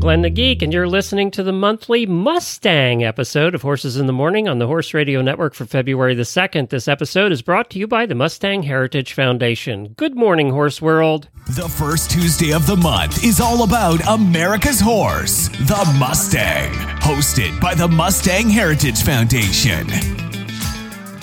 Glenn the Geek, and you're listening to the monthly Mustang episode of Horses in the Morning on the Horse Radio Network for February the 2nd. This episode is brought to you by the Mustang Heritage Foundation. Good morning, Horse World. The first Tuesday of the month is all about America's horse, the Mustang, hosted by the Mustang Heritage Foundation.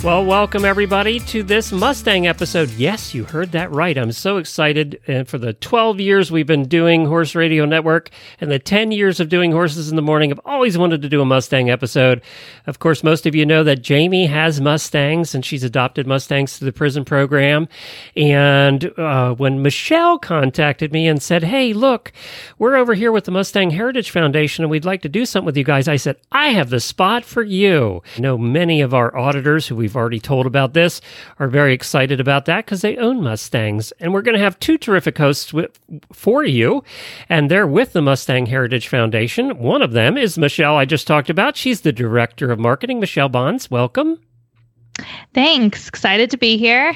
Well, welcome everybody to this Mustang episode. Yes, you heard that right. I'm so excited. And for the 12 years we've been doing Horse Radio Network and the 10 years of doing Horses in the Morning, I've always wanted to do a Mustang episode. Of course, most of you know that Jamie has Mustangs and she's adopted Mustangs to the prison program. And uh, when Michelle contacted me and said, Hey, look, we're over here with the Mustang Heritage Foundation and we'd like to do something with you guys, I said, I have the spot for you. I know many of our auditors who we've already told about this are very excited about that because they own Mustangs. And we're going to have two terrific hosts with, for you, and they're with the Mustang Heritage Foundation. One of them is Michelle, I just talked about. She's the director of marketing. Michelle Bonds, welcome. Thanks. Excited to be here.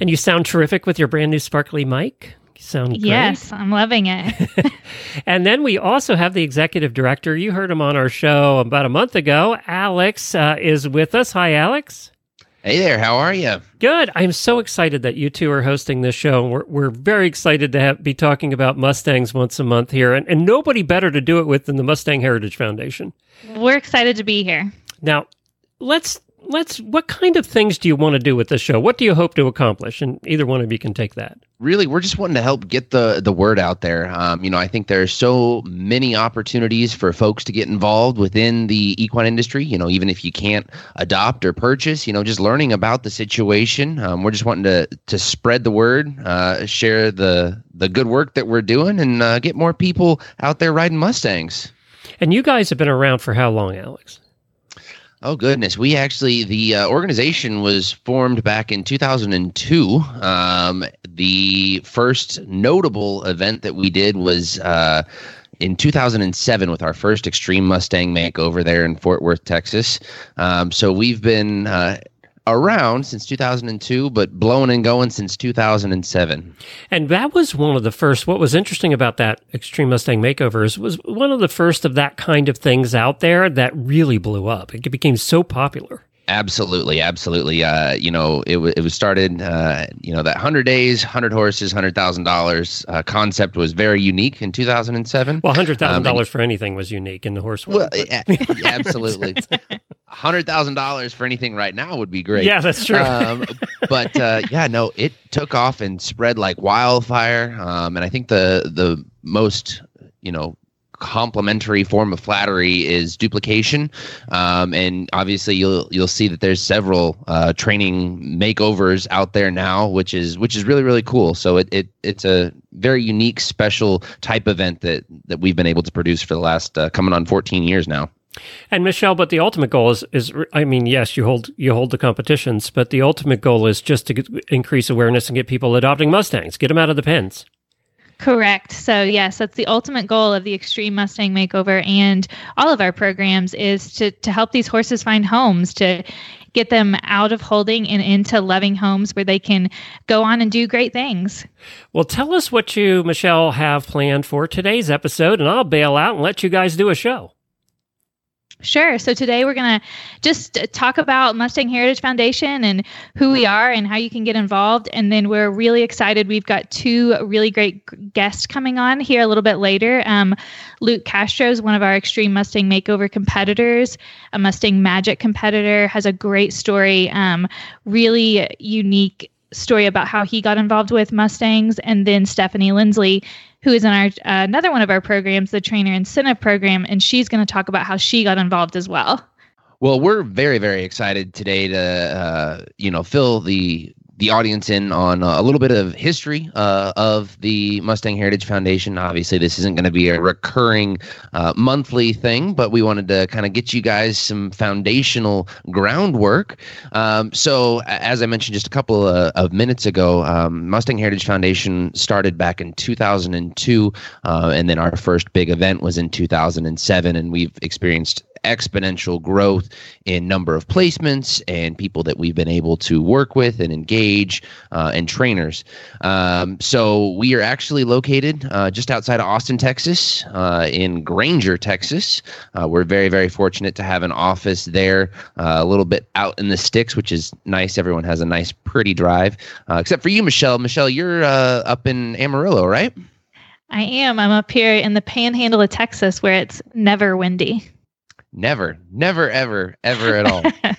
And you sound terrific with your brand new sparkly mic. You sound great. Yes, I'm loving it. and then we also have the executive director. You heard him on our show about a month ago. Alex uh, is with us. Hi, Alex. Hey there, how are you? Good. I'm so excited that you two are hosting this show. We're, we're very excited to have, be talking about Mustangs once a month here, and, and nobody better to do it with than the Mustang Heritage Foundation. We're excited to be here. Now, let's let's. What kind of things do you want to do with this show? What do you hope to accomplish? And either one of you can take that really we're just wanting to help get the the word out there um, you know i think there's so many opportunities for folks to get involved within the equine industry you know even if you can't adopt or purchase you know just learning about the situation um, we're just wanting to to spread the word uh, share the the good work that we're doing and uh, get more people out there riding mustangs and you guys have been around for how long alex Oh goodness, we actually the uh, organization was formed back in 2002. Um, the first notable event that we did was uh, in 2007 with our first Extreme Mustang makeover there in Fort Worth, Texas. Um, so we've been uh, around since 2002, but blowing and going since 2007. And that was one of the first. What was interesting about that Extreme Mustang Makeovers was one of the first of that kind of things out there that really blew up. It became so popular. Absolutely, absolutely. Uh, you know, it, w- it was started. Uh, you know, that hundred days, hundred horses, hundred thousand uh, dollars concept was very unique in two thousand and seven. Well, hundred thousand um, dollars for anything was unique in the horse world. Well, yeah, absolutely. hundred thousand dollars for anything right now would be great. Yeah, that's true. Um, but uh, yeah, no, it took off and spread like wildfire. Um, and I think the the most you know complementary form of flattery is duplication um, and obviously you'll you'll see that there's several uh, training makeovers out there now which is which is really really cool so it, it it's a very unique special type event that that we've been able to produce for the last uh, coming on 14 years now and Michelle, but the ultimate goal is, is I mean, yes, you hold you hold the competitions, but the ultimate goal is just to get, increase awareness and get people adopting Mustangs, get them out of the pens. Correct. So yes, that's the ultimate goal of the Extreme Mustang Makeover and all of our programs is to to help these horses find homes, to get them out of holding and into loving homes where they can go on and do great things. Well, tell us what you, Michelle, have planned for today's episode, and I'll bail out and let you guys do a show. Sure. So today we're going to just talk about Mustang Heritage Foundation and who we are and how you can get involved. And then we're really excited. We've got two really great guests coming on here a little bit later. Um, Luke Castro is one of our Extreme Mustang Makeover competitors, a Mustang Magic competitor, has a great story, um, really unique story about how he got involved with Mustangs. And then Stephanie Linsley who is in our uh, another one of our programs, the Trainer Incentive Program, and she's going to talk about how she got involved as well. Well, we're very very excited today to uh, you know fill the the audience in on a little bit of history uh, of the Mustang Heritage Foundation. Obviously, this isn't going to be a recurring uh, monthly thing, but we wanted to kind of get you guys some foundational groundwork. Um, so, as I mentioned just a couple of, of minutes ago, um, Mustang Heritage Foundation started back in 2002, uh, and then our first big event was in 2007, and we've experienced exponential growth in number of placements and people that we've been able to work with and engage uh, and trainers. Um, so we are actually located uh, just outside of Austin, Texas, uh, in Granger, Texas. Uh, we're very, very fortunate to have an office there, uh, a little bit out in the sticks, which is nice. Everyone has a nice, pretty drive, except for you, Michelle. Michelle, you're up in Amarillo, right? I am. I'm up here in the panhandle of Texas where it's never windy. Never, never, ever, ever at all.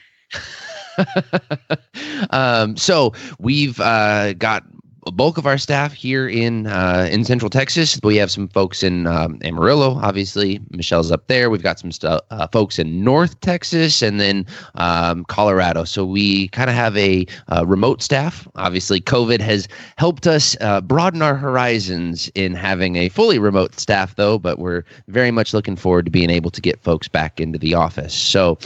um, so we've uh, got bulk of our staff here in uh, in Central Texas. We have some folks in um, Amarillo, obviously. Michelle's up there. We've got some uh, folks in North Texas and then um, Colorado. So we kind of have a uh, remote staff. Obviously, COVID has helped us uh, broaden our horizons in having a fully remote staff, though. But we're very much looking forward to being able to get folks back into the office. So.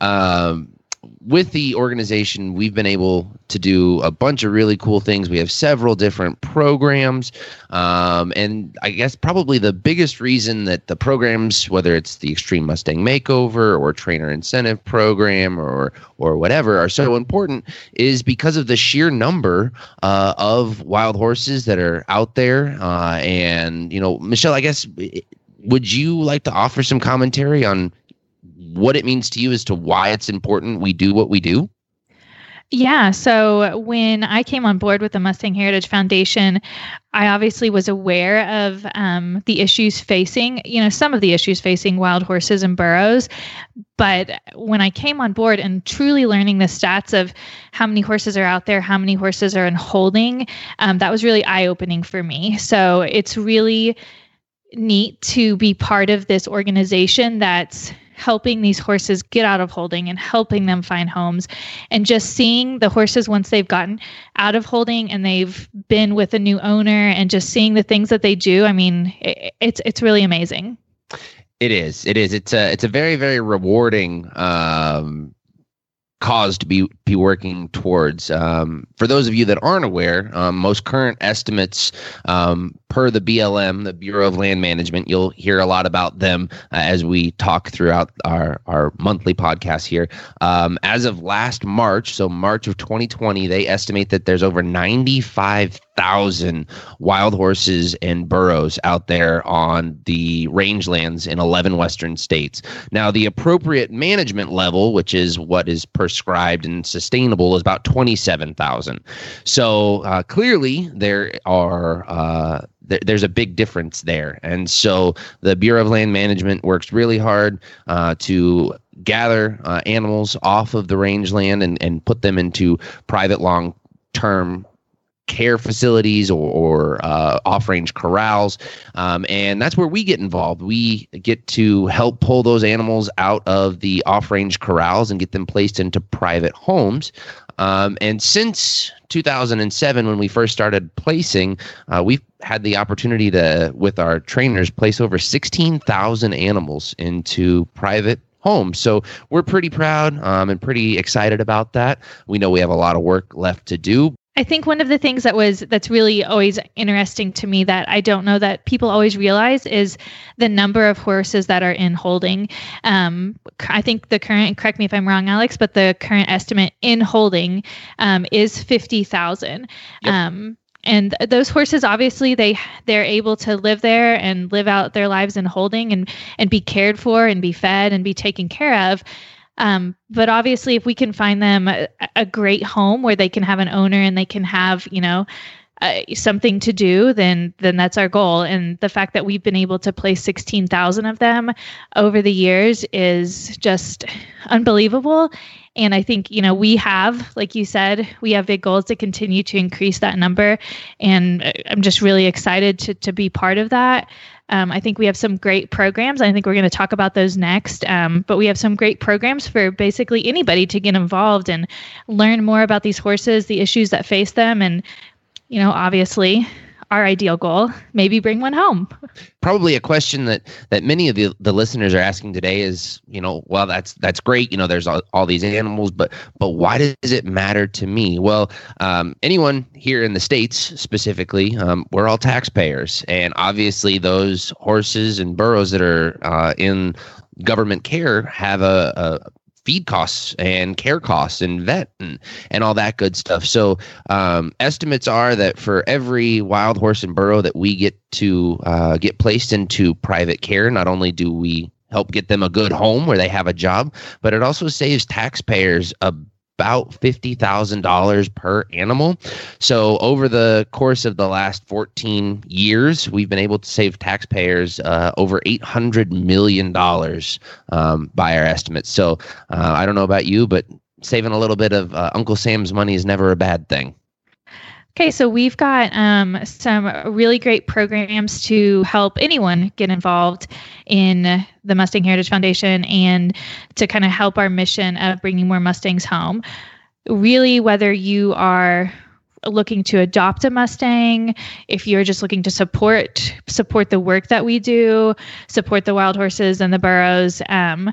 Um, with the organization, we've been able to do a bunch of really cool things. We have several different programs. Um, and I guess probably the biggest reason that the programs, whether it's the Extreme Mustang Makeover or Trainer Incentive Program or, or whatever, are so important is because of the sheer number uh, of wild horses that are out there. Uh, and, you know, Michelle, I guess would you like to offer some commentary on what it means to you as to why it's important we do what we do? Yeah. So when I came on board with the Mustang Heritage Foundation, I obviously was aware of um, the issues facing, you know, some of the issues facing wild horses and burros. But when I came on board and truly learning the stats of how many horses are out there, how many horses are in holding, um, that was really eye opening for me. So it's really neat to be part of this organization that's helping these horses get out of holding and helping them find homes. And just seeing the horses once they've gotten out of holding and they've been with a new owner and just seeing the things that they do i mean it, it's it's really amazing. It is. It is. It's a it's a very very rewarding um cause to be be working towards. Um, for those of you that aren't aware, um, most current estimates um, per the BLM, the Bureau of Land Management, you'll hear a lot about them uh, as we talk throughout our our monthly podcast here. Um, as of last March, so March of 2020, they estimate that there's over 95 thousand wild horses and burros out there on the rangelands in 11 western states. Now, the appropriate management level, which is what is prescribed and sustainable, is about 27,000. So uh, clearly, there are. Uh, there's a big difference there. And so the Bureau of Land Management works really hard uh, to gather uh, animals off of the rangeland and, and put them into private long term care facilities or, or uh, off range corrals. Um, and that's where we get involved. We get to help pull those animals out of the off range corrals and get them placed into private homes. Um, and since 2007, when we first started placing, uh, we've had the opportunity to, with our trainers, place over 16,000 animals into private homes. So we're pretty proud um, and pretty excited about that. We know we have a lot of work left to do, I think one of the things that was that's really always interesting to me that I don't know that people always realize is the number of horses that are in holding. Um, I think the current, correct me if I'm wrong, Alex, but the current estimate in holding um, is fifty thousand. Yep. Um, and those horses obviously they they're able to live there and live out their lives in holding and and be cared for and be fed and be taken care of um, but obviously, if we can find them a, a, great home where they can have an owner and they can have, you know, uh, something to do, then then that's our goal. And the fact that we've been able to place sixteen thousand of them over the years is just unbelievable. And I think you know we have, like you said, we have big goals to continue to increase that number. And uh, I'm just really excited to to be part of that. Um, I think we have some great programs. I think we're going to talk about those next. Um, but we have some great programs for basically anybody to get involved and learn more about these horses, the issues that face them, and you know, obviously, our ideal goal maybe bring one home. Probably a question that that many of the, the listeners are asking today is you know well that's that's great you know there's all, all these animals but but why does it matter to me? Well um, anyone here in the states specifically um, we're all taxpayers. And obviously those horses and burros that are uh, in government care have a, a feed costs and care costs and vet and, and all that good stuff. So um, estimates are that for every wild horse and burro that we get to uh, get placed into private care, not only do we help get them a good home where they have a job, but it also saves taxpayers a about $50,000 per animal. So, over the course of the last 14 years, we've been able to save taxpayers uh, over $800 million um, by our estimates. So, uh, I don't know about you, but saving a little bit of uh, Uncle Sam's money is never a bad thing. Okay, so we've got um, some really great programs to help anyone get involved in the Mustang Heritage Foundation and to kind of help our mission of bringing more Mustangs home. Really, whether you are looking to adopt a Mustang, if you're just looking to support support the work that we do, support the wild horses and the burros, um,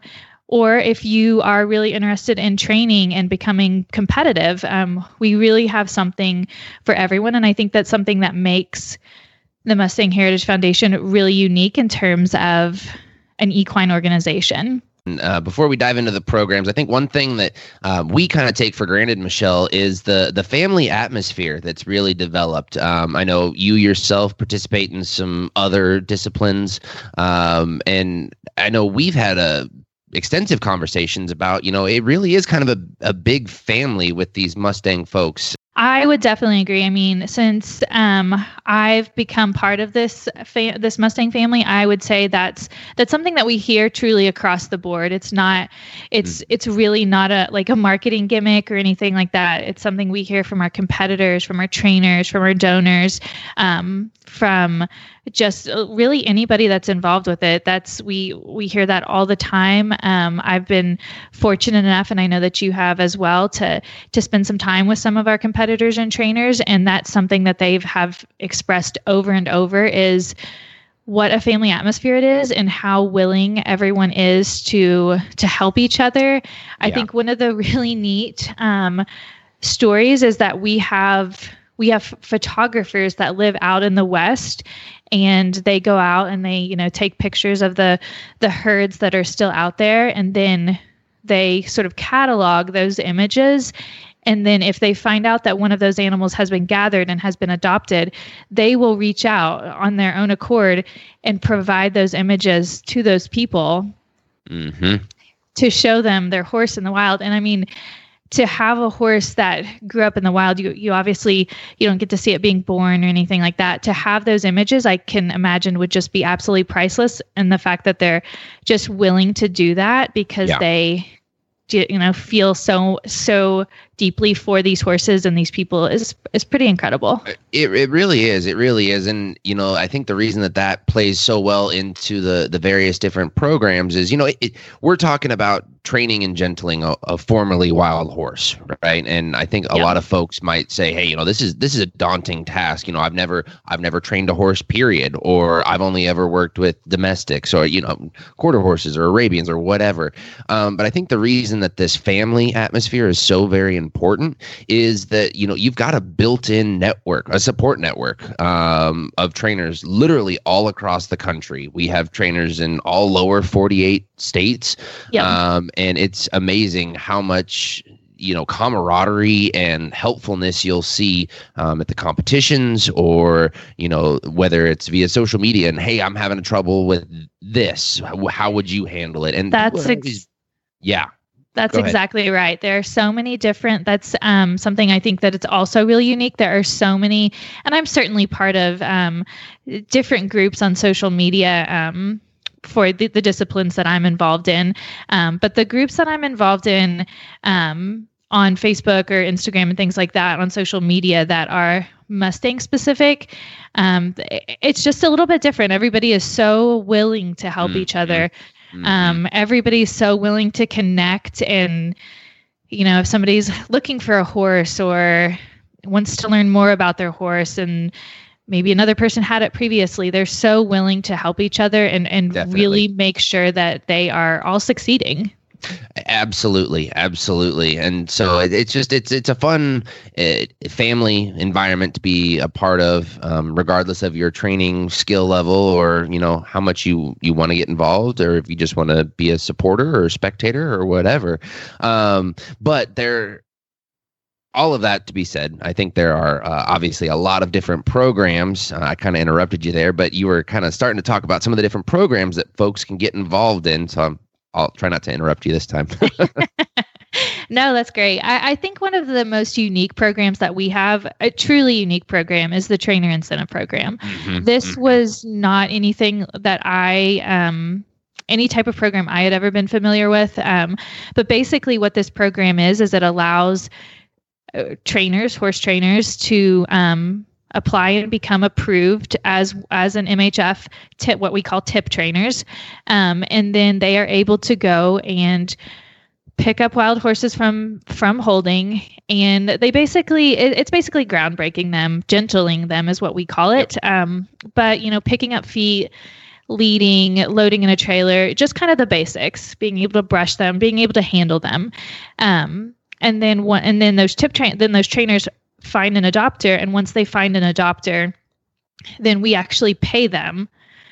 or if you are really interested in training and becoming competitive, um, we really have something for everyone. And I think that's something that makes the Mustang Heritage Foundation really unique in terms of an equine organization. Uh, before we dive into the programs, I think one thing that uh, we kind of take for granted, Michelle, is the the family atmosphere that's really developed. Um, I know you yourself participate in some other disciplines, um, and I know we've had a extensive conversations about, you know, it really is kind of a, a big family with these Mustang folks. I would definitely agree. I mean, since um, I've become part of this fa- this Mustang family, I would say that's that's something that we hear truly across the board. It's not, it's mm. it's really not a like a marketing gimmick or anything like that. It's something we hear from our competitors, from our trainers, from our donors, um, from just uh, really anybody that's involved with it that's we we hear that all the time um, i've been fortunate enough and i know that you have as well to to spend some time with some of our competitors and trainers and that's something that they've have expressed over and over is what a family atmosphere it is and how willing everyone is to to help each other i yeah. think one of the really neat um, stories is that we have we have photographers that live out in the west and they go out and they you know take pictures of the the herds that are still out there and then they sort of catalog those images and then if they find out that one of those animals has been gathered and has been adopted they will reach out on their own accord and provide those images to those people mm-hmm. to show them their horse in the wild and i mean to have a horse that grew up in the wild you you obviously you don't get to see it being born or anything like that to have those images i can imagine would just be absolutely priceless and the fact that they're just willing to do that because yeah. they you know feel so so deeply for these horses and these people is is pretty incredible. It, it really is. It really is. And you know, I think the reason that that plays so well into the the various different programs is, you know, it, we're talking about training and gentling a, a formerly wild horse, right? And I think a yeah. lot of folks might say, hey, you know, this is this is a daunting task. You know, I've never I've never trained a horse, period, or I've only ever worked with domestics or you know quarter horses or Arabians or whatever. Um, but I think the reason that this family atmosphere is so very important is that you know you've got a built-in network, a support network um, of trainers, literally all across the country. We have trainers in all lower 48 states, yeah. um, and it's amazing how much you know camaraderie and helpfulness you'll see um, at the competitions or you know whether it's via social media and hey i'm having a trouble with this how, how would you handle it and that's ex- yeah That's exactly right. There are so many different. That's um, something I think that it's also really unique. There are so many, and I'm certainly part of um, different groups on social media um, for the, the disciplines that I'm involved in. Um, but the groups that I'm involved in um, on Facebook or Instagram and things like that on social media that are Mustang specific, um, it's just a little bit different. Everybody is so willing to help Mhm. each other. Mhm. Um, everybody's so willing to connect, and you know, if somebody's looking for a horse or wants to learn more about their horse, and maybe another person had it previously, they're so willing to help each other and and Definitely. really make sure that they are all succeeding. Absolutely, absolutely, and so it, it's just it's it's a fun uh, family environment to be a part of, um, regardless of your training skill level or you know how much you you want to get involved, or if you just want to be a supporter or a spectator or whatever. Um, but there, all of that to be said, I think there are uh, obviously a lot of different programs. Uh, I kind of interrupted you there, but you were kind of starting to talk about some of the different programs that folks can get involved in. So I'm I'll try not to interrupt you this time. No, that's great. I, I think one of the most unique programs that we have, a truly unique program, is the trainer incentive program. This was not anything that I um any type of program I had ever been familiar with. Um, but basically, what this program is is it allows uh, trainers, horse trainers, to um, apply and become approved as as an MHF tip, what we call tip trainers, um, and then they are able to go and pick up wild horses from from holding. And they basically it, it's basically groundbreaking them gentling them is what we call it. Um, but you know picking up feet leading loading in a trailer just kind of the basics being able to brush them being able to handle them. Um, and then one and then those tip train then those trainers find an adopter and once they find an adopter then we actually pay them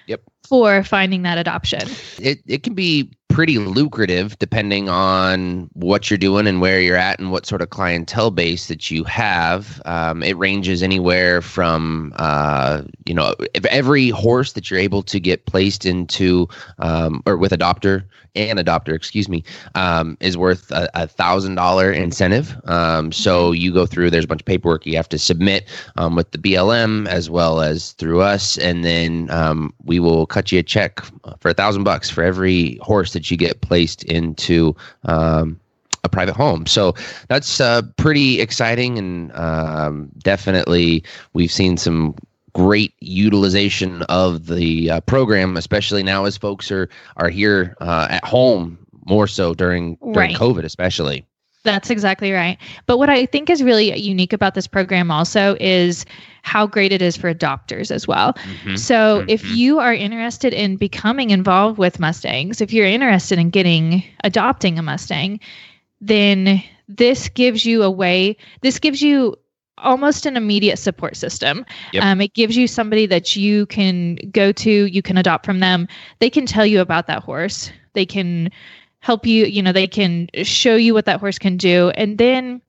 Yep. for finding that adoption it it can be pretty lucrative depending on what you're doing and where you're at and what sort of clientele base that you have. Um, it ranges anywhere from uh, you know if every horse that you're able to get placed into um, or with adopter and adopter, excuse me, um, is worth a, thousand dollar incentive. Um, so you go through. There's a bunch of paperwork you have to submit um, with the BLM as well as through us, and then um, we will cut you a check for a thousand bucks for every horse that you get placed into um, a private home. So that's uh, pretty exciting, and um, definitely we've seen some great utilization of the uh, program, especially now as folks are are here uh, at home more so during during Right. COVID, especially. That's exactly right. But what I think is really unique about this program also is how great it is for adopters as well. So if Mhm. you are interested in becoming involved with Mustangs, if you're interested in getting adopting a Mustang, then this gives you a way, this gives you almost an immediate support system. Yep. Um, it gives you somebody that you can go to, you can adopt from them. They can tell you about that horse. They can help you, you know, they can show you what that horse can do. And then,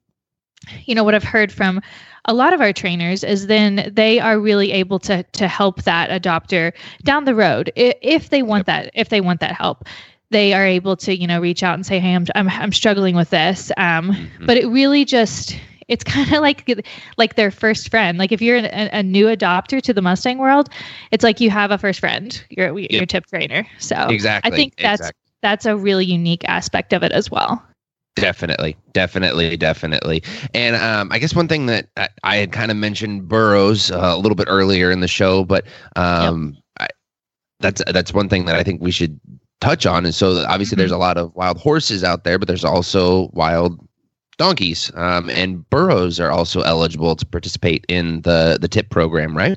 you know, what I've heard from a lot of our trainers is then they are really able to to help that adopter down the road if, if they want that if they want that help they are able to you know reach out and say hey i'm i'm, I'm struggling with this um Mhm. but it really just it's kind of like like their first friend like if you're a, a new adopter to the mustang world it's like you have a first friend your your tip trainer so Exactly. i think that's exactly. that's a really unique aspect of it as well Definitely, definitely, definitely. And um, I guess one thing that I, I had kind of mentioned burros uh, a little bit earlier in the show, but um, I, that's that's one thing that I think we should touch on. And so obviously, there's a lot of wild horses out there, but there's also wild donkeys, um, and burros are also eligible to participate in the the tip program, right?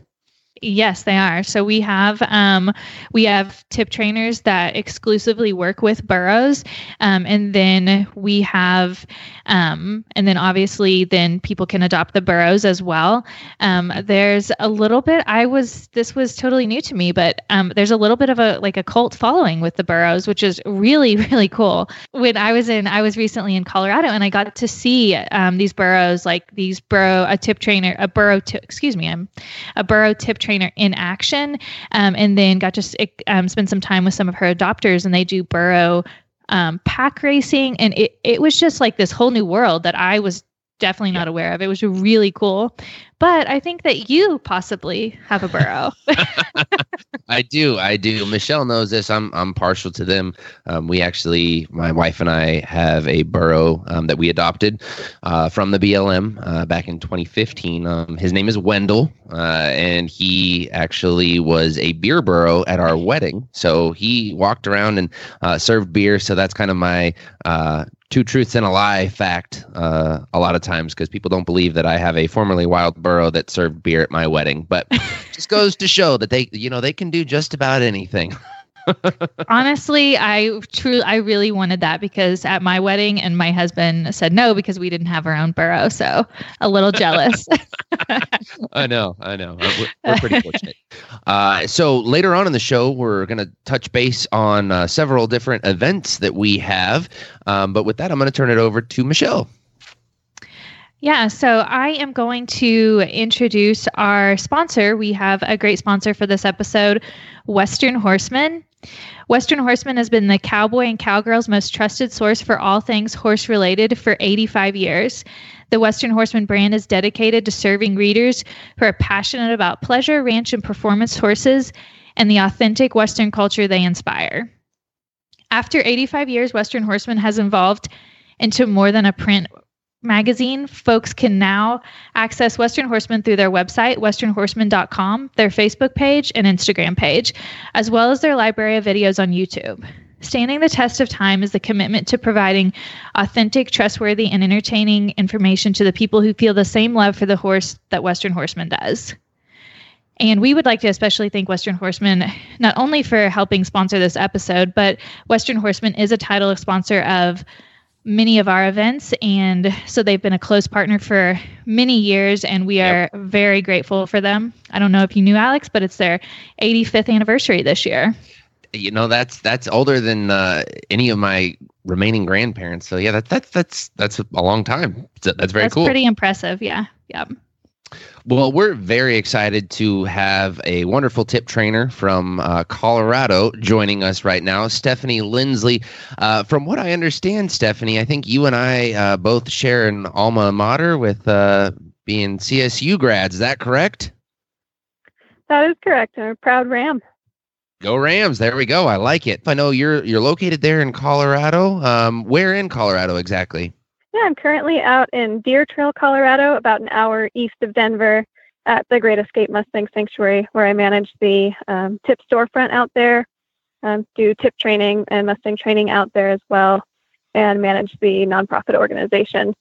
Yes, they are. So we have um, we have tip trainers that exclusively work with burros, um, and then we have, um, and then obviously then people can adopt the burros as well. Um, there's a little bit. I was this was totally new to me, but um, there's a little bit of a like a cult following with the burros, which is really really cool. When I was in, I was recently in Colorado, and I got to see um, these burros, like these burro a tip trainer, a burro tip. Excuse me, I'm a burro tip trainer in action um, and then got to um, spend some time with some of her adopters and they do burro um, pack racing, and it it was just like this whole new world that I was definitely not aware of. It was really cool. But I think that you possibly have a burro. I do. I do. Michelle knows this. I'm I'm partial to them. Um, we actually, my wife and I have a burro um, that we adopted uh, from the BLM uh, back in 2015. Um, his name is Wendell, uh, and he actually was a beer burro at our wedding. So he walked around and uh, served beer. So that's kind of my uh, two truths and a lie fact uh, a lot of times because people don't believe that I have a formerly wild burro that served beer at my wedding. But just goes to show that they, you know, they can do just about anything. Honestly, I truly, I really wanted that because at my wedding, and my husband said no because we didn't have our own burro. So a little jealous. I know, I know. We're, we're pretty fortunate. Uh, so later on in the show, we're going to touch base on uh, several different events that we have. Um, but with that, I'm going to turn it over to Michelle. Yeah, so I am going to introduce our sponsor. We have a great sponsor for this episode, Western Horseman. Western Horseman has been the cowboy and cowgirl's most trusted source for all things horse related for 85 years. The Western Horseman brand is dedicated to serving readers who are passionate about pleasure, ranch, and performance horses and the authentic Western culture they inspire. After 85 years, Western Horseman has evolved into more than a print magazine, folks can now access Western Horseman through their website, westernhorseman.com, their Facebook page, and Instagram page, as well as their library of videos on YouTube. Standing the test of time is the commitment to providing authentic, trustworthy, and entertaining information to the people who feel the same love for the horse that Western Horseman does. And we would like to especially thank Western Horseman not only for helping sponsor this episode, but Western Horseman is a title sponsor of many of our events. And so they've been a close partner for many years, and we are yep. very grateful for them. I don't know if you knew Alex, but it's their 85th anniversary this year. You know that's that's older than uh, any of my remaining grandparents. So yeah, that, that's that's that's a long time. That's very cool. that's cool. Pretty impressive. Yeah. Yeah. Well, we're very excited to have a wonderful tip trainer from uh, Colorado joining us right now, Stephanie Linsley. Uh, from what I understand, Stephanie, I think you and I uh, both share an alma mater with uh, being CSU grads. Is that correct? That is correct. I'm a proud Ram. Go Rams! There we go. I like it. I know you're you're located there in Colorado. Um, where in Colorado exactly? Yeah, I'm currently out in Deer Trail, Colorado, about an hour east of Denver at the Great Escape Mustang Sanctuary, where I manage the um, tip storefront out there, um, do tip training and Mustang training out there as well, and manage the nonprofit organization.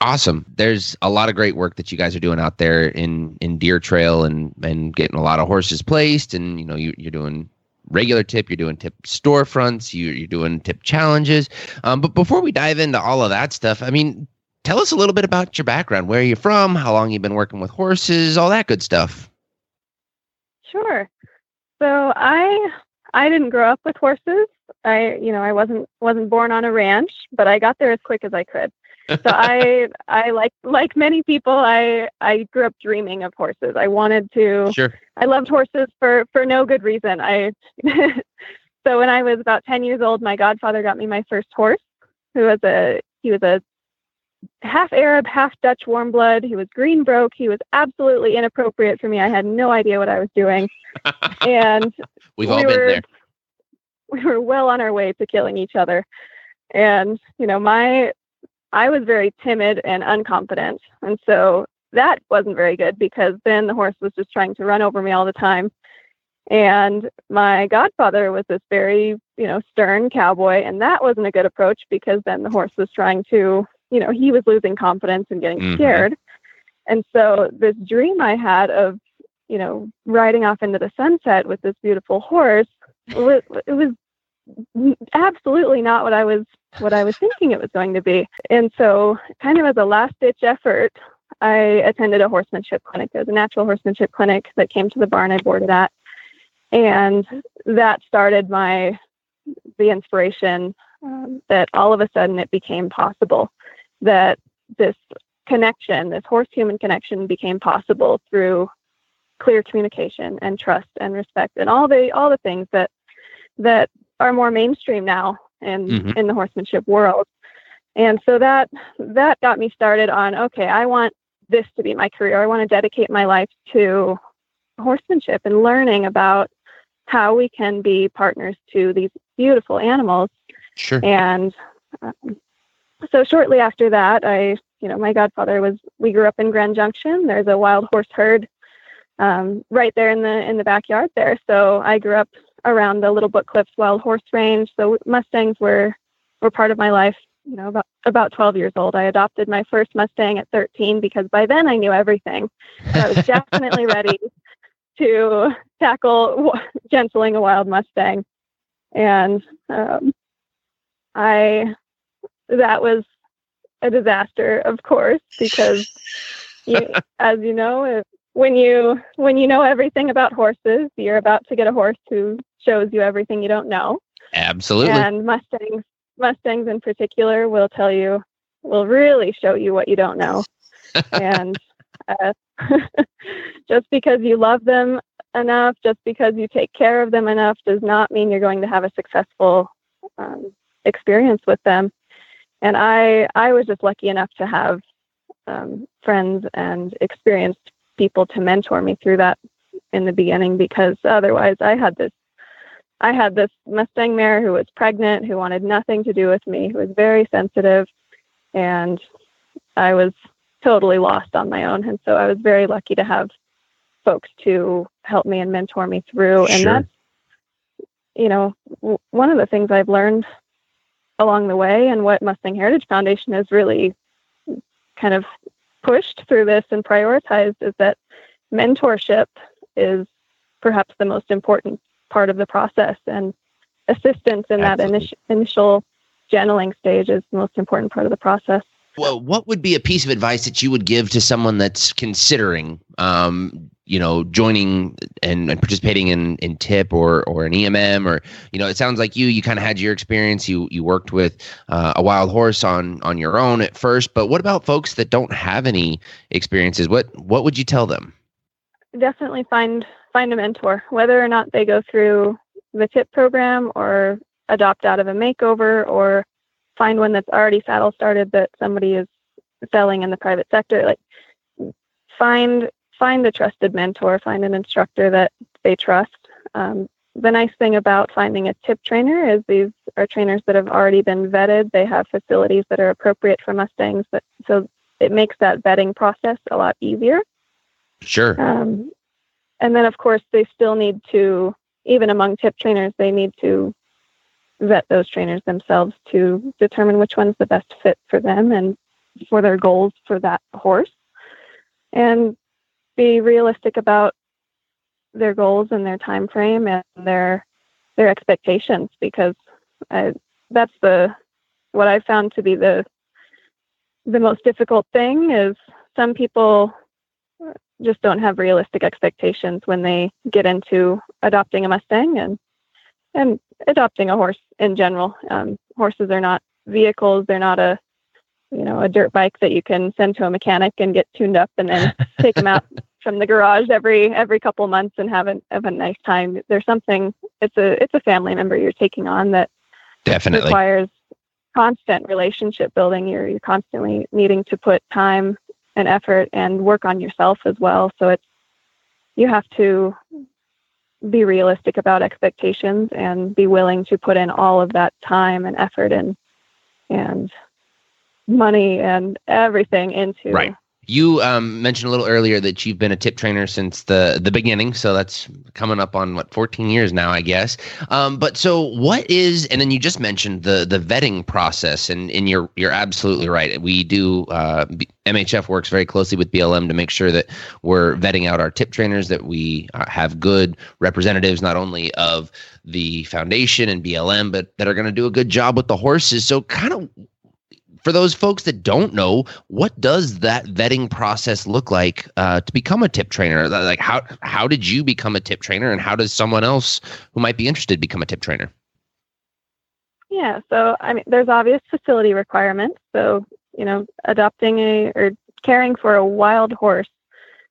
Awesome. There's a lot of great work that you guys are doing out there in in Deer Trail and and getting a lot of horses placed, and you know you, you're doing regular tip, you're doing tip storefronts, you, you're doing tip challenges. Um, but before we dive into all of that stuff, I mean, tell us a little bit about your background. Where are you from? How long you've been working with horses? All that good stuff. Sure. So I I didn't grow up with horses. I you know I wasn't wasn't born on a ranch, but I got there as quick as I could so I I like like many people I I grew up dreaming of horses. I wanted to Sure. I loved horses for for no good reason. I so when I was about 10 years old, my godfather got me my first horse, who was a he was a half Arab, half Dutch warm blood. He was green broke. He was absolutely inappropriate for me. I had no idea what I was doing. and we've we all been there. We were well on our way to killing each other. And, you know, my I was very timid and unconfident. And so that wasn't very good because then the horse was just trying to run over me all the time. And my godfather was this very, you know, stern cowboy. And that wasn't a good approach because then the horse was trying to, you know, he was losing confidence and getting mm-hmm. scared. And so this dream I had of, you know, riding off into the sunset with this beautiful horse, it was absolutely not what I was what I was thinking it was going to be. And so, kind of as a last ditch effort, I attended a horsemanship clinic. It was a natural horsemanship clinic that came to the barn I boarded at, and that started my the inspiration um, that all of a sudden it became possible that this connection, this horse human connection, became possible through clear communication and trust and respect and all the all the things that that are more mainstream now in Mhm. in the horsemanship world. And so that that got me started on okay, I want this to be my career. I want to dedicate my life to horsemanship and learning about how we can be partners to these beautiful animals Sure. and um, so shortly after that, I, you know, my godfather was. We grew up in Grand Junction. There's a wild horse herd um, right there in the in the backyard there. So I grew up around the Little Book Cliffs Wild Horse Range. So Mustangs were were part of my life. You know, about about 12 years old, I adopted my first Mustang at 13 because by then I knew everything. So I was definitely ready to tackle w- gentling a wild Mustang, and um, I that was a disaster, of course, because you, as you know, if, when you when you know everything about horses, you're about to get a horse who shows you everything you don't know. Absolutely. And Mustangs, Mustangs in particular, will tell you, will really show you what you don't know. and uh, just because you love them enough, just because you take care of them enough, does not mean you're going to have a successful um, experience with them. And I, I was just lucky enough to have um, friends and experienced people to mentor me through that in the beginning because otherwise I had this I had this Mustang mare who was pregnant, who wanted nothing to do with me, who was very sensitive, and I was totally lost on my own. And so I was very lucky to have folks to help me and mentor me through. And that's, you know, w- one of the things I've learned along the way and what Mustang Heritage Foundation has really kind of pushed through this and prioritized is that mentorship is perhaps the most important part of the process and assistance in that Absolutely. initi- initial gentling stage is the most important part of the process. Well, what would be a piece of advice that you would give to someone that's considering, um, you know, joining and, and participating in, in TIP or or an EMM or you know, it sounds like you you kind of had your experience. You you worked with uh, a wild horse on on your own at first, but what about folks that don't have any experiences? What what would you tell them? definitely find find a mentor, whether or not they go through the TIP program or adopt out of a makeover or find one that's already saddle started that somebody is selling in the private sector. Like find find a trusted mentor, find an instructor that they trust. Um, the nice thing about finding a tip trainer is these are trainers that have already been vetted. They have facilities that are appropriate for Mustangs, but so it makes that vetting process a lot easier. Sure. Um, and then, of course, they still need to, even among tip trainers, they need to vet those trainers themselves to determine which one's the best fit for them and for their goals for that horse. And be realistic about their goals and their time frame and their their expectations because I, that's the what I found to be the the most difficult thing is some people just don't have realistic expectations when they get into adopting a Mustang and and adopting a horse in general. Um, horses are not vehicles; they're not a you know a dirt bike that you can send to a mechanic and get tuned up and then take them out from the garage every every couple months and have a have a nice time. There's something. It's a it's a family member you're taking on that Definitely. requires constant relationship building. You're you're constantly needing to put time and effort and work on yourself as well. So it's you have to be realistic about expectations and be willing to put in all of that time and effort and and money and everything into Right. You um, mentioned a little earlier that you've been a tip trainer since the the beginning, so that's coming up on what 14 years now, I guess. Um, but so, what is? And then you just mentioned the the vetting process, and and you're you're absolutely right. We do uh, MHF works very closely with BLM to make sure that we're vetting out our tip trainers, that we uh, have good representatives not only of the foundation and BLM, but that are going to do a good job with the horses. So, kind of for those folks that don't know, what does that vetting process look like uh, to become a tip trainer? Like how how did you become a tip trainer, and how does someone else who might be interested become a tip trainer? Yeah, so I mean, there's obvious facility requirements. So, you know, adopting a or caring for a wild horse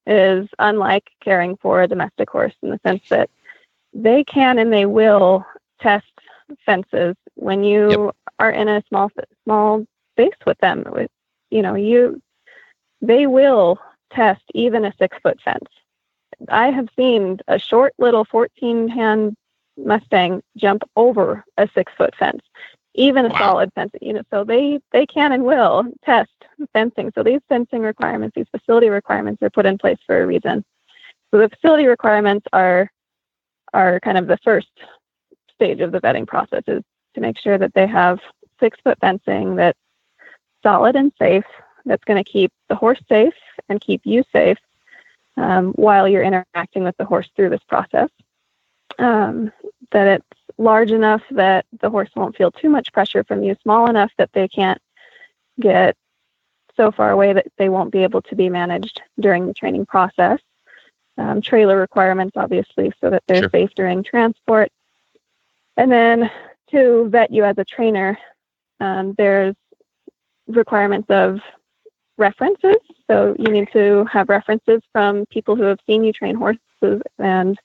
is unlike caring for a domestic horse in the sense that they can and they will test fences when you Yep. are in a small small space with them. With you know you, they will test even a six foot fence. I have seen a short little 14 hand Mustang jump over a six foot fence, even a Wow. solid fence. You know, so they they can and will test fencing. So these fencing requirements, these facility requirements, are put in place for a reason. So the facility requirements are are kind of the first stage of the vetting process is to make sure that they have six foot fencing that's solid and safe, that's going to keep the horse safe and keep you safe um, while you're interacting with the horse through this process. Um, that it's large enough that the horse won't feel too much pressure from you, small enough that they can't get so far away that they won't be able to be managed during the training process. Um, trailer requirements, obviously, so that they're Sure. safe during transport. And then to vet you as a trainer, um, there's requirements of references. So you need to have references from people who have seen you train horses, and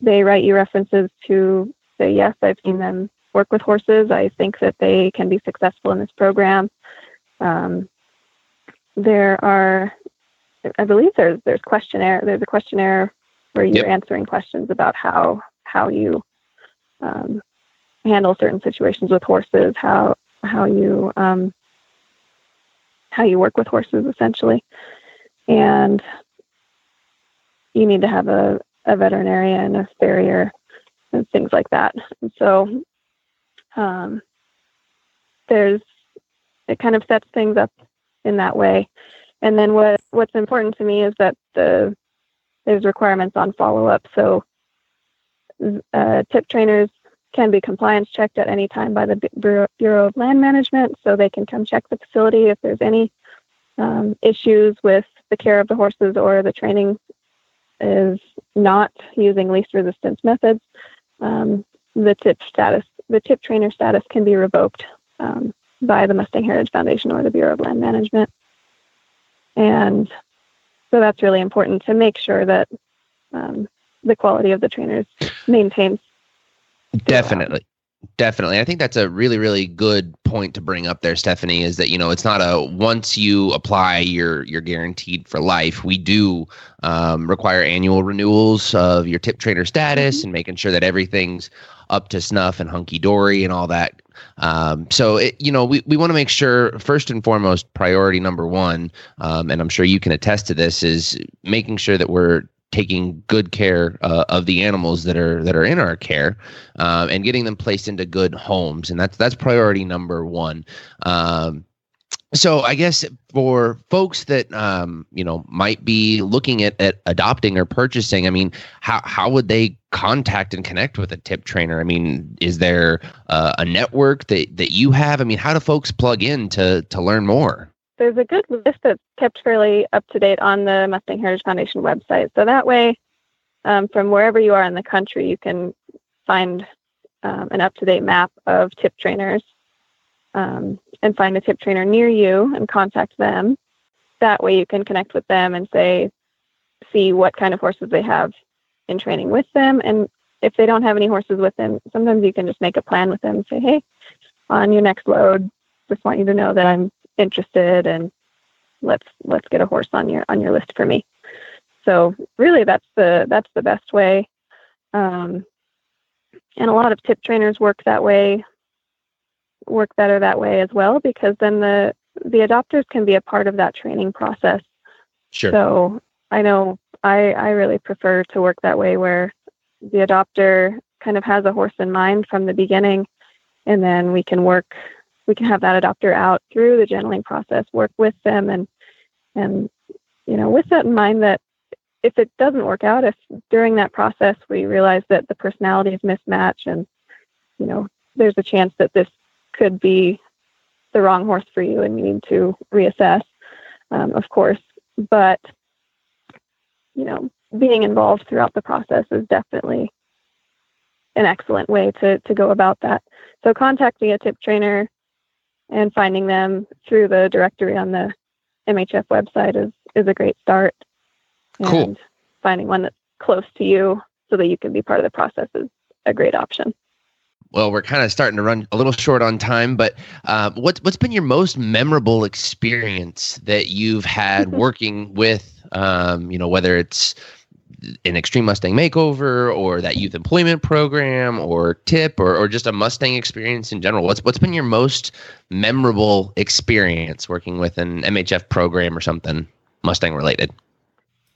they write you references to say, yes, I've seen them work with horses. I think that they can be successful in this program. Um, there are, I believe there's there's questionnaire. There's a questionnaire where you're Yep. answering questions about how how you um, handle certain situations with horses, how how you um, how you work with horses essentially, and you need to have a, a veterinarian, a farrier, and things like that. And so um, there's it kind of sets things up in that way. And then what what's important to me is that the there's requirements on follow up. So uh, tip trainers can be compliance checked at any time by the Bureau, of Land Management, so they can come check the facility if there's any um, issues with the care of the horses or the training is not using least resistance methods. Um, the tip status, the tip trainer status can be revoked um, by the Mustang Heritage Foundation or the Bureau of Land Management. And so that's really important to make sure that um, the quality of the trainers maintains. Definitely. Definitely. I think that's a really, really good point to bring up there, Stephanie, is that, you know, it's not a once you apply, you're you're guaranteed for life. We do um, require annual renewals of your tip trainer status and making sure that everything's up to snuff and hunky dory and all that. Um, so, it, you know, we, we want to make sure, first and foremost, priority number one, um, and I'm sure you can attest to this, is making sure that we're taking good care uh, of the animals that are that are in our care um, and getting them placed into good homes. And that's that's priority number one. Um, so i guess for folks that um, you know might be looking at, at adopting or purchasing i mean how, how would they contact and connect with a tip trainer? I mean is there uh, a network that, that you have? I mean how do folks plug in to to learn more There's a good list that's kept fairly up to date on the Mustang Heritage Foundation website. So that way, um, from wherever you are in the country, you can find um, an up to date map of tip trainers um, and find a tip trainer near you and contact them. That way, you can connect with them and say, see what kind of horses they have in training with them. And if they don't have any horses with them, sometimes you can just make a plan with them say, hey, on your next load, just want you to know that I'm interested and let's let's get a horse on your on your list for me. So really that's the that's the best way. Um, and a lot of tip trainers work that way work better that way as well because then the the adopters can be a part of that training process. sure So I know I I really prefer to work that way where the adopter kind of has a horse in mind from the beginning and then we can work we can have that adopter out through the gentling process, work with them and and you know, with that in mind that if it doesn't work out, if during that process we realize that the personalities mismatch and you know, there's a chance that this could be the wrong horse for you and you need to reassess, um, of course. But you know, being involved throughout the process is definitely an excellent way to to go about that. So contact me a tip trainer and finding them through the directory on the MHF website is is a great start. And Cool. finding one that's close to you so that you can be part of the process is a great option. well, we're kind of starting to run a little short on time, but uh, what's what's been your most memorable experience that you've had working with, um, you know, whether it's an extreme Mustang makeover or that youth employment program or tip or, or just a Mustang experience in general? What's what's been your most memorable experience working with an MHF program or something Mustang related?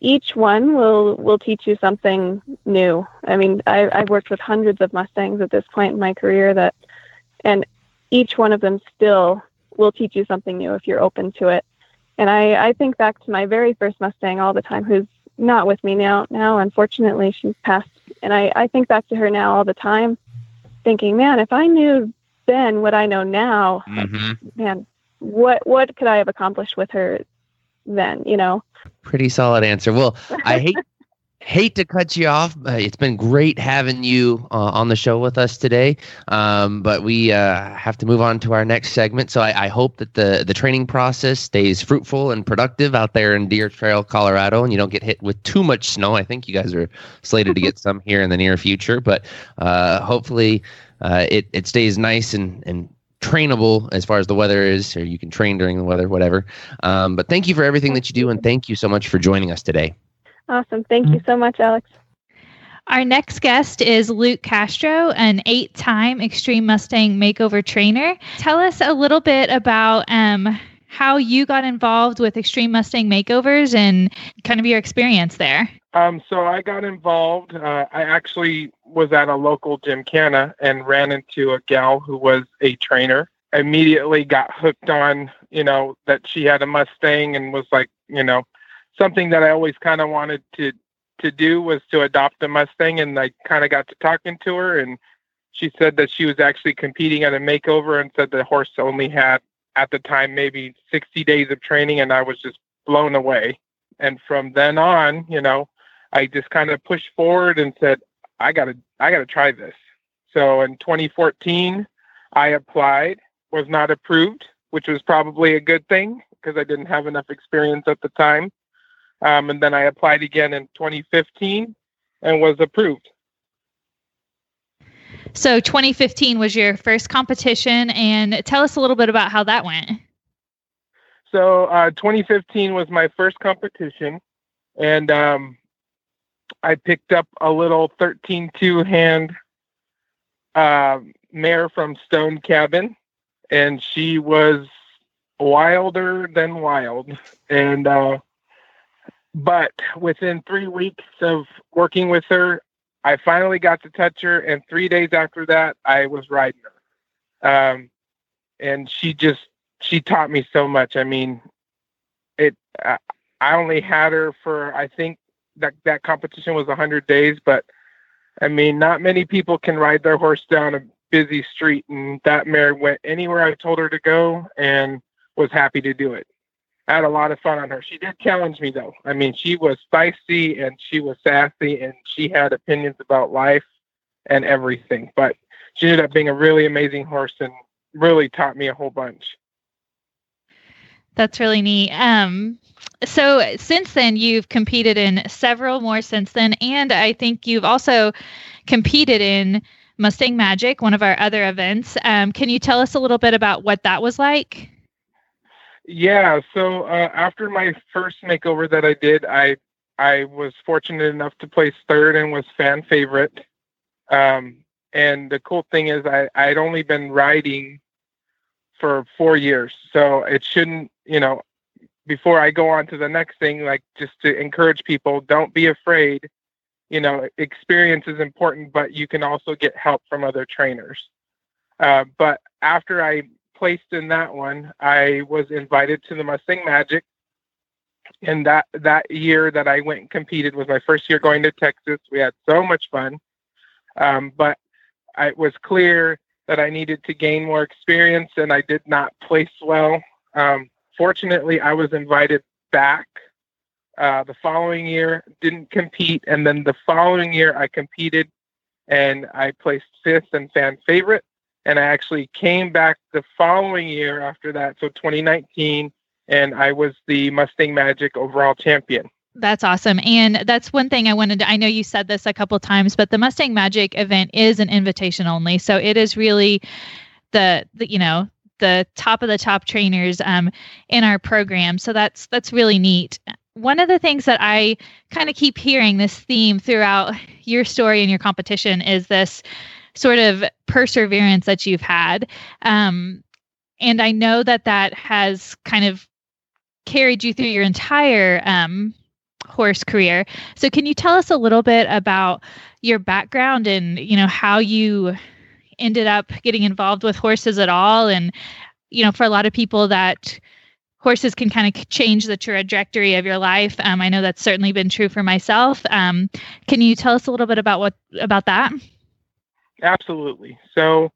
Each one will will teach you something new. I mean, I, I've worked with hundreds of Mustangs at this point in my career that, and each one of them still will teach you something new if you're open to it. And I, I think back to my very first Mustang all the time, who's not with me now. Now, unfortunately, she's passed, and I, I think back to her now all the time, thinking, man, if I knew then what I know now, Mm-hmm. man, what what could I have accomplished with her then? You know. Pretty solid answer. Well, I hate hate to cut you off. Uh, it's been great having you uh, on the show with us today, um, but we uh, have to move on to our next segment. So I, I, hope that the the training process stays fruitful and productive out there in Deer Trail, Colorado, and you don't get hit with too much snow. I think you guys are slated to get some here in the near future, but uh, hopefully uh, it it stays nice and and trainable as far as the weather is, or you can train during the weather, whatever. Um, but thank you for everything that you do, and thank you so much for joining us today. Awesome. Thank you so much, Alex. Our next guest is Luke Castro, an eight time Extreme Mustang makeover trainer. Tell us a little bit about um, how you got involved with Extreme Mustang makeovers and kind of your experience there. Um, so I got involved. Uh, I actually was at a local gymkhana and ran into a gal who was a trainer. Immediately got hooked on, you know, that she had a Mustang and was like, you know, something that I always kind of wanted to to do was to adopt a Mustang, and I kind of got to talking to her, and she said that she was actually competing at a makeover, and said the horse only had at the time maybe 60 days of training, and I was just blown away. And from then on, you know, I just kind of pushed forward and said, I gotta, I gotta try this. So in 2014, I applied, was not approved, which was probably a good thing because I didn't have enough experience at the time. Um, and then I applied again in 2015 and was approved. So 2015 was your first competition, and tell us a little bit about how that went. So uh, 2015 was my first competition, and um, I picked up a little 13-2 hand uh, mare from Stone Cabin, and she was wilder than wild. And uh, but within three weeks of working with her, I finally got to touch her, and three days after that, I was riding her. Um, and she just she taught me so much. I mean, it. I, I only had her for I think that that competition was 100 days, but I mean, not many people can ride their horse down a busy street, and that mare went anywhere I told her to go, and was happy to do it. I had a lot of fun on her. She did challenge me though. I mean, she was spicy and she was sassy and she had opinions about life and everything. But she ended up being a really amazing horse and really taught me a whole bunch. That's really neat. Um, so since then, you've competed in several more since then, and I think you've also competed in Mustang Magic, one of our other events. Um, can you tell us a little bit about what that was like? Yeah, so uh, after my first makeover that I did, I I was fortunate enough to place third and was fan favorite. Um, and the cool thing is, I I'd only been riding for four years, so it shouldn't, you know. Before I go on to the next thing, like just to encourage people, don't be afraid. You know, experience is important, but you can also get help from other trainers. Uh, but after I placed in that one, I was invited to the Mustang Magic. And that that year that I went and competed was my first year going to Texas. We had so much fun, um, but it was clear that I needed to gain more experience, and I did not place well. Um, fortunately, I was invited back uh, the following year, didn't compete, and then the following year I competed, and I placed fifth and fan favorite and I actually came back the following year after that, so 2019, and I was the Mustang Magic overall champion. That's awesome. And that's one thing I wanted to I know you said this a couple times, but the Mustang Magic event is an invitation only. So it is really the, the you know, the top of the top trainers um, in our program. So that's that's really neat. One of the things that I kind of keep hearing this theme throughout your story and your competition is this sort of perseverance that you've had. Um, and I know that that has kind of carried you through your entire um, horse career. So can you tell us a little bit about your background and you know how you ended up getting involved with horses at all and you know for a lot of people that horses can kind of change the trajectory of your life um, i know that's certainly been true for myself um, can you tell us a little bit about what about that absolutely so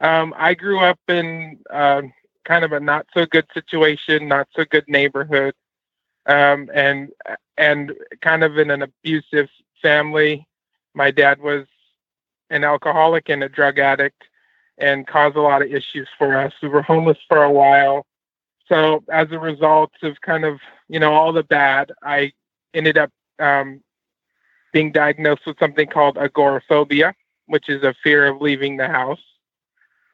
um, i grew up in uh, kind of a not so good situation not so good neighborhood um, and and kind of in an abusive family. My dad was an alcoholic and a drug addict and caused a lot of issues for us. We were homeless for a while. So as a result of kind of, you know, all the bad, I ended up um, being diagnosed with something called agoraphobia, which is a fear of leaving the house.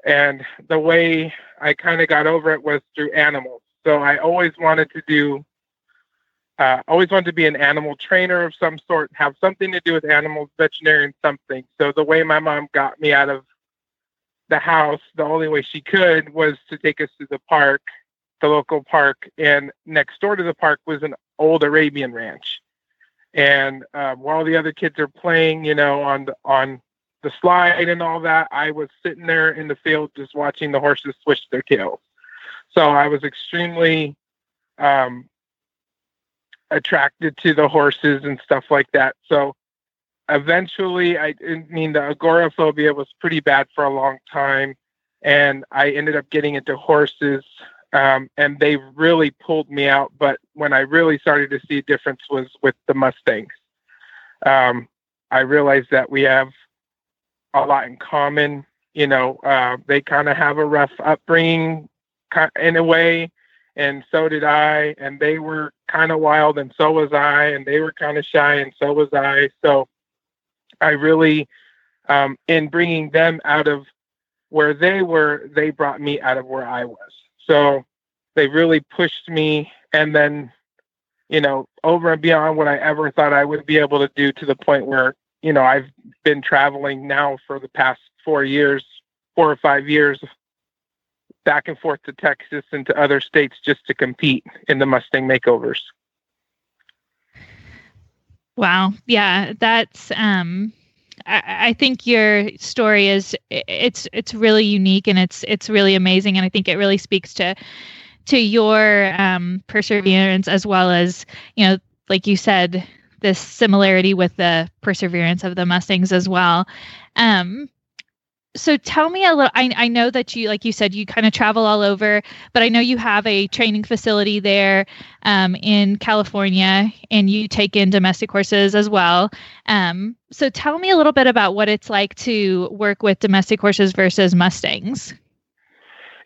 And the way I kind of got over it was through animals. So I always wanted to do uh, always wanted to be an animal trainer of some sort, have something to do with animals, veterinarian, something. So the way my mom got me out of the house, the only way she could was to take us to the park, the local park, and next door to the park was an old Arabian ranch. And uh, while the other kids are playing, you know, on the on the slide and all that, I was sitting there in the field just watching the horses swish their tails. So I was extremely um, attracted to the horses and stuff like that. So eventually, I, I mean, the agoraphobia was pretty bad for a long time. And I ended up getting into horses, um, and they really pulled me out. But when I really started to see a difference was with the Mustangs. Um, I realized that we have a lot in common. You know, uh, they kind of have a rough upbringing in a way and so did I. And they were kind of wild, and so was I. And they were kind of shy, and so was I. So I really, um, in bringing them out of where they were, they brought me out of where I was. So they really pushed me, and then, you know, over and beyond what I ever thought I would be able to do to the point where, you know, I've been traveling now for the past four years, four or five years back and forth to Texas and to other states just to compete in the Mustang makeovers. Wow. Yeah, that's um I, I think your story is it's it's really unique and it's it's really amazing and I think it really speaks to to your um perseverance as well as, you know, like you said, this similarity with the perseverance of the Mustangs as well. Um so tell me a little I, I know that you like you said you kind of travel all over but i know you have a training facility there um, in california and you take in domestic horses as well. Um, so tell me a little bit about what it's like to work with domestic horses versus mustangs.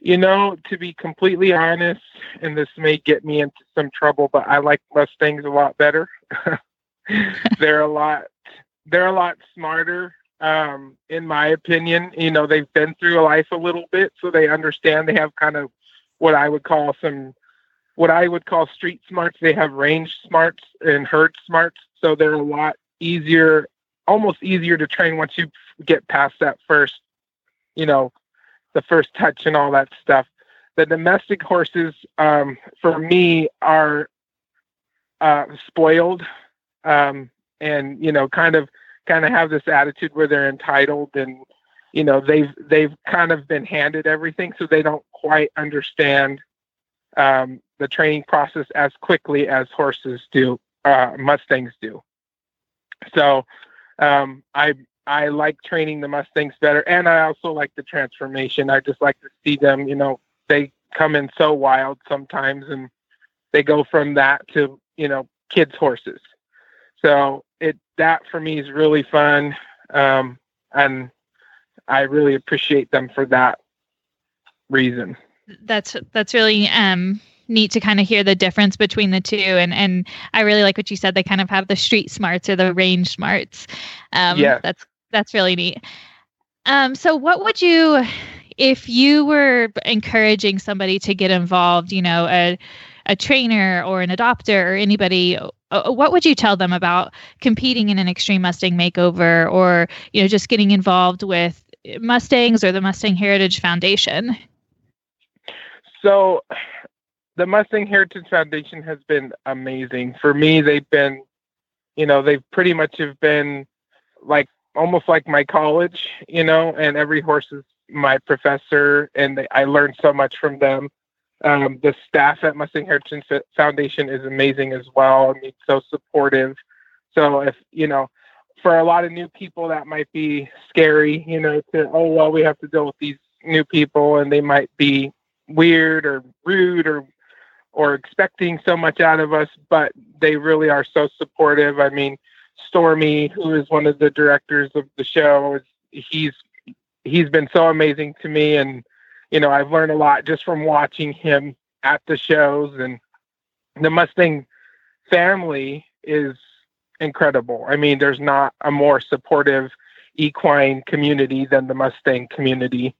You know to be completely honest and this may get me into some trouble but i like mustangs a lot better they're a lot they're a lot smarter um, in my opinion. You know, they've been through life a little bit, so they understand. They have kind of what I would call some, what I would call street smarts. They have range smarts and herd smarts, so they're a lot easier, almost easier to train once you get past that first, you know, the first touch and all that stuff. The domestic horses, um, for me, are uh, spoiled um, and you know, kind of kind of have this attitude where they're entitled and you know they've they've kind of been handed everything so they don't quite understand um, the training process as quickly as horses do uh, mustangs do. So um, i i like training the mustangs better and i also like the transformation. I just like to see them you know they come in so wild sometimes and they go from that to you know kids horses so it that for me is really fun, um, and I really appreciate them for that reason. That's that's really um, neat to kind of hear the difference between the two. And and I really like what you said. They kind of have the street smarts or the range smarts. Um, Yeah. That's that's really neat. Um, so what would you, if you were encouraging somebody to get involved, you know, a a trainer or an adopter or anybody, Uh, uh, what would you tell them about competing in an extreme Mustang makeover or you know just getting involved with Mustangs or the Mustang Heritage Foundation? So, the Mustang Heritage Foundation has been amazing for me. They've been, you know, they've pretty much have been like almost like my college, you know, and every horse is my professor, and they, I learned so much from them. Um, the staff at Mustang Heritage Foundation is amazing as well. I mean, so supportive. So if you know, for a lot of new people, that might be scary, you know, to oh well, we have to deal with these new people, and they might be weird or rude or or expecting so much out of us, but they really are so supportive. I mean, Stormy, who is one of the directors of the show, he's he's been so amazing to me, and you know I've learned a lot just from watching him at the shows, and the Mustang family is incredible. I mean, there's not a more supportive equine community than the Mustang community.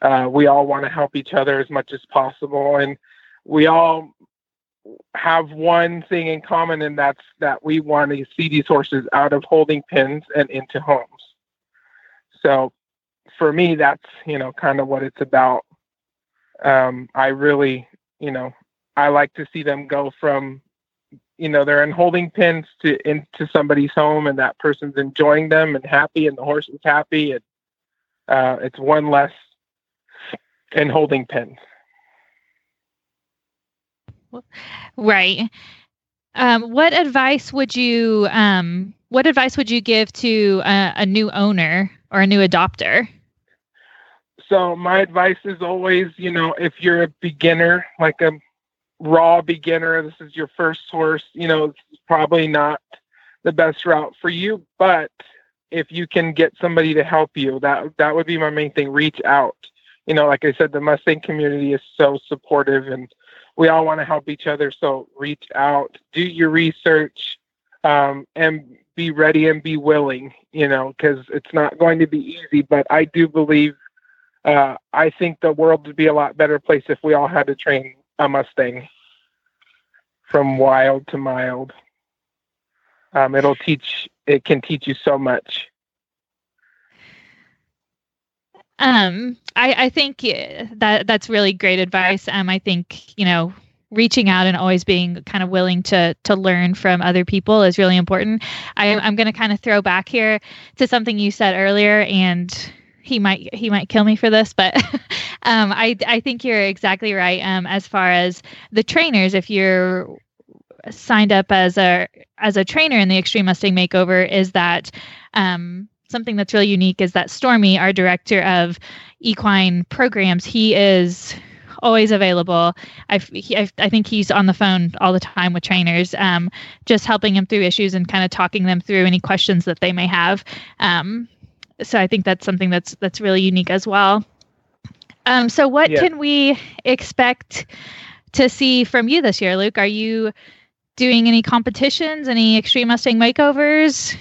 Uh, we all want to help each other as much as possible, and we all have one thing in common, and that's that we want to see these horses out of holding pens and into homes. So, for me, that's you know kind of what it's about. Um, I really, you know, I like to see them go from, you know, they're in holding pens to into somebody's home, and that person's enjoying them and happy, and the horse is happy, and uh, it's one less in holding pens. Right. Um, what advice would you um, what advice would you give to a, a new owner or a new adopter? So my advice is always, you know, if you're a beginner, like a raw beginner, this is your first horse, you know, it's probably not the best route for you, but if you can get somebody to help you, that that would be my main thing. Reach out. You know, like I said, the Mustang community is so supportive and we all want to help each other. So reach out, do your research, um, and be ready and be willing, you know, because it's not going to be easy, but I do believe uh, I think the world would be a lot better place if we all had to train a Mustang from wild to mild. Um, it'll teach. It can teach you so much. Um, I, I think that that's really great advice. Um, I think you know reaching out and always being kind of willing to to learn from other people is really important. I, I'm going to kind of throw back here to something you said earlier, and he might he might kill me for this, but um, I I think you're exactly right. Um, as far as the trainers, if you're signed up as a as a trainer in the Extreme Mustang Makeover, is that um, something that's really unique is that Stormy, our director of equine programs, he is always available. He, i I think he's on the phone all the time with trainers, um, just helping them through issues and kind of talking them through any questions that they may have. Um, so I think that's something that's that's really unique as well. Um, so what Yeah. can we expect to see from you this year, Luke? Are you doing any competitions, any extreme Mustang makeovers?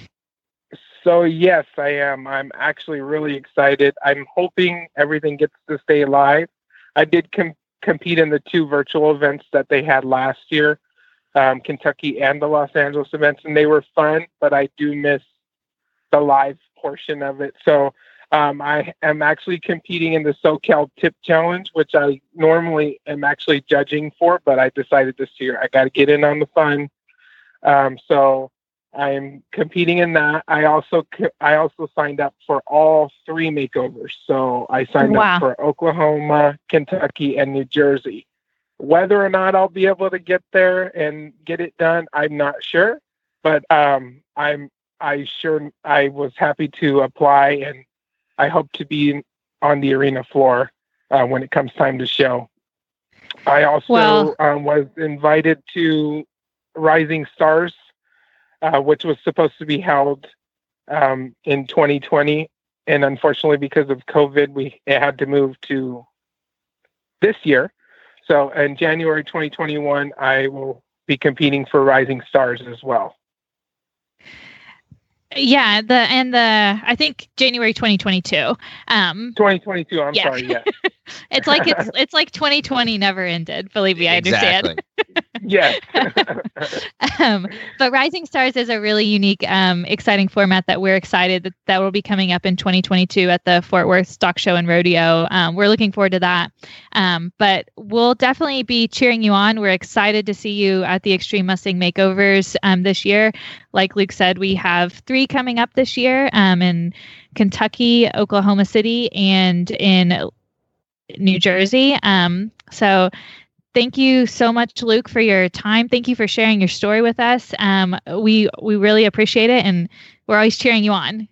So yes, I am. I'm actually really excited. I'm hoping everything gets to stay live. I did com- compete in the two virtual events that they had last year, um, Kentucky and the Los Angeles events, and they were fun. But I do miss the live portion of it. So um, I am actually competing in the SoCal Tip Challenge, which I normally am actually judging for, but I decided this year I got to get in on the fun. Um, so I'm competing in that. I also I also signed up for all three makeovers. So I signed Wow. up for Oklahoma, Kentucky, and New Jersey. Whether or not I'll be able to get there and get it done, I'm not sure. But um, I'm I sure I was happy to apply, and I hope to be on the arena floor uh, when it comes time to show. I also Wow. um, was invited to Rising Stars, uh, which was supposed to be held um, in 2020, and unfortunately, because of COVID, we it had to move to this year. So in January 2021, I will be competing for Rising Stars as well. Yeah, the and the I think January 2022. Um 2022, I'm Yeah. sorry, yeah. it's like it's it's like 2020 never ended. Believe me, I understand. yes. um, but Rising Stars is a really unique, um, exciting format that we're excited that, that will be coming up in 2022 at the Fort Worth Stock Show and Rodeo. Um, we're looking forward to that. Um, but we'll definitely be cheering you on. We're excited to see you at the Extreme Mustang Makeovers um, this year. Like Luke said, we have three coming up this year um, in Kentucky, Oklahoma City, and in New Jersey. Um, so thank you so much luke for your time thank you for sharing your story with us um, we we really appreciate it and we're always cheering you on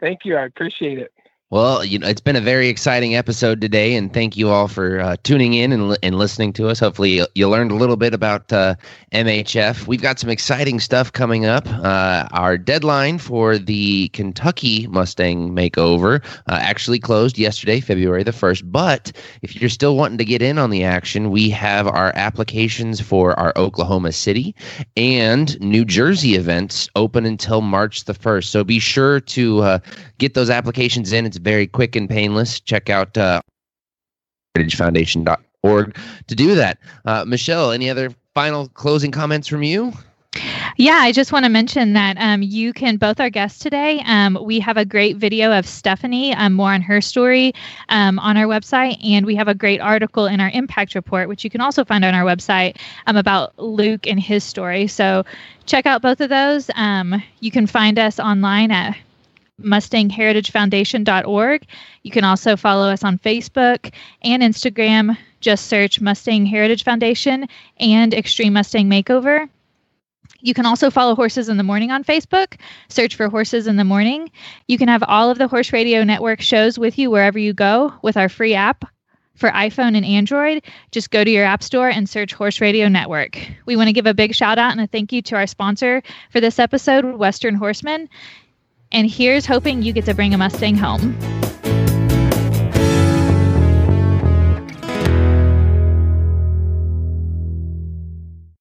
Thank you. I appreciate it. Well, you know, it's been a very exciting episode today, and thank you all for uh, tuning in and, li- and listening to us. Hopefully, you, learned a little bit about uh, MHF. We've got some exciting stuff coming up. Uh, our deadline for the Kentucky Mustang makeover uh, actually closed yesterday, February the 1st. But if you're still wanting to get in on the action, we have our applications for our Oklahoma City and New Jersey events open until March the 1st. So be sure to uh, get those applications in. It's very quick and painless. Check out uh, heritagefoundation.org to do that. Uh, Michelle, any other final closing comments from you? Yeah, I just want to mention that um, you can, both our guests today, um, we have a great video of Stephanie, um, more on her story um, on our website. And we have a great article in our impact report, which you can also find on our website um, about Luke and his story. So check out both of those. Um, you can find us online at mustangheritagefoundation.org. You can also follow us on Facebook and Instagram. Just search Mustang Heritage Foundation and Extreme Mustang Makeover. You can also follow Horses in the Morning on Facebook. Search for Horses in the Morning. You can have all of the Horse Radio Network shows with you wherever you go with our free app for iPhone and Android. Just go to your app store and search Horse Radio Network. We want to give a big shout out and a thank you to our sponsor for this episode, Western Horseman. And here's hoping you get to bring a Mustang home.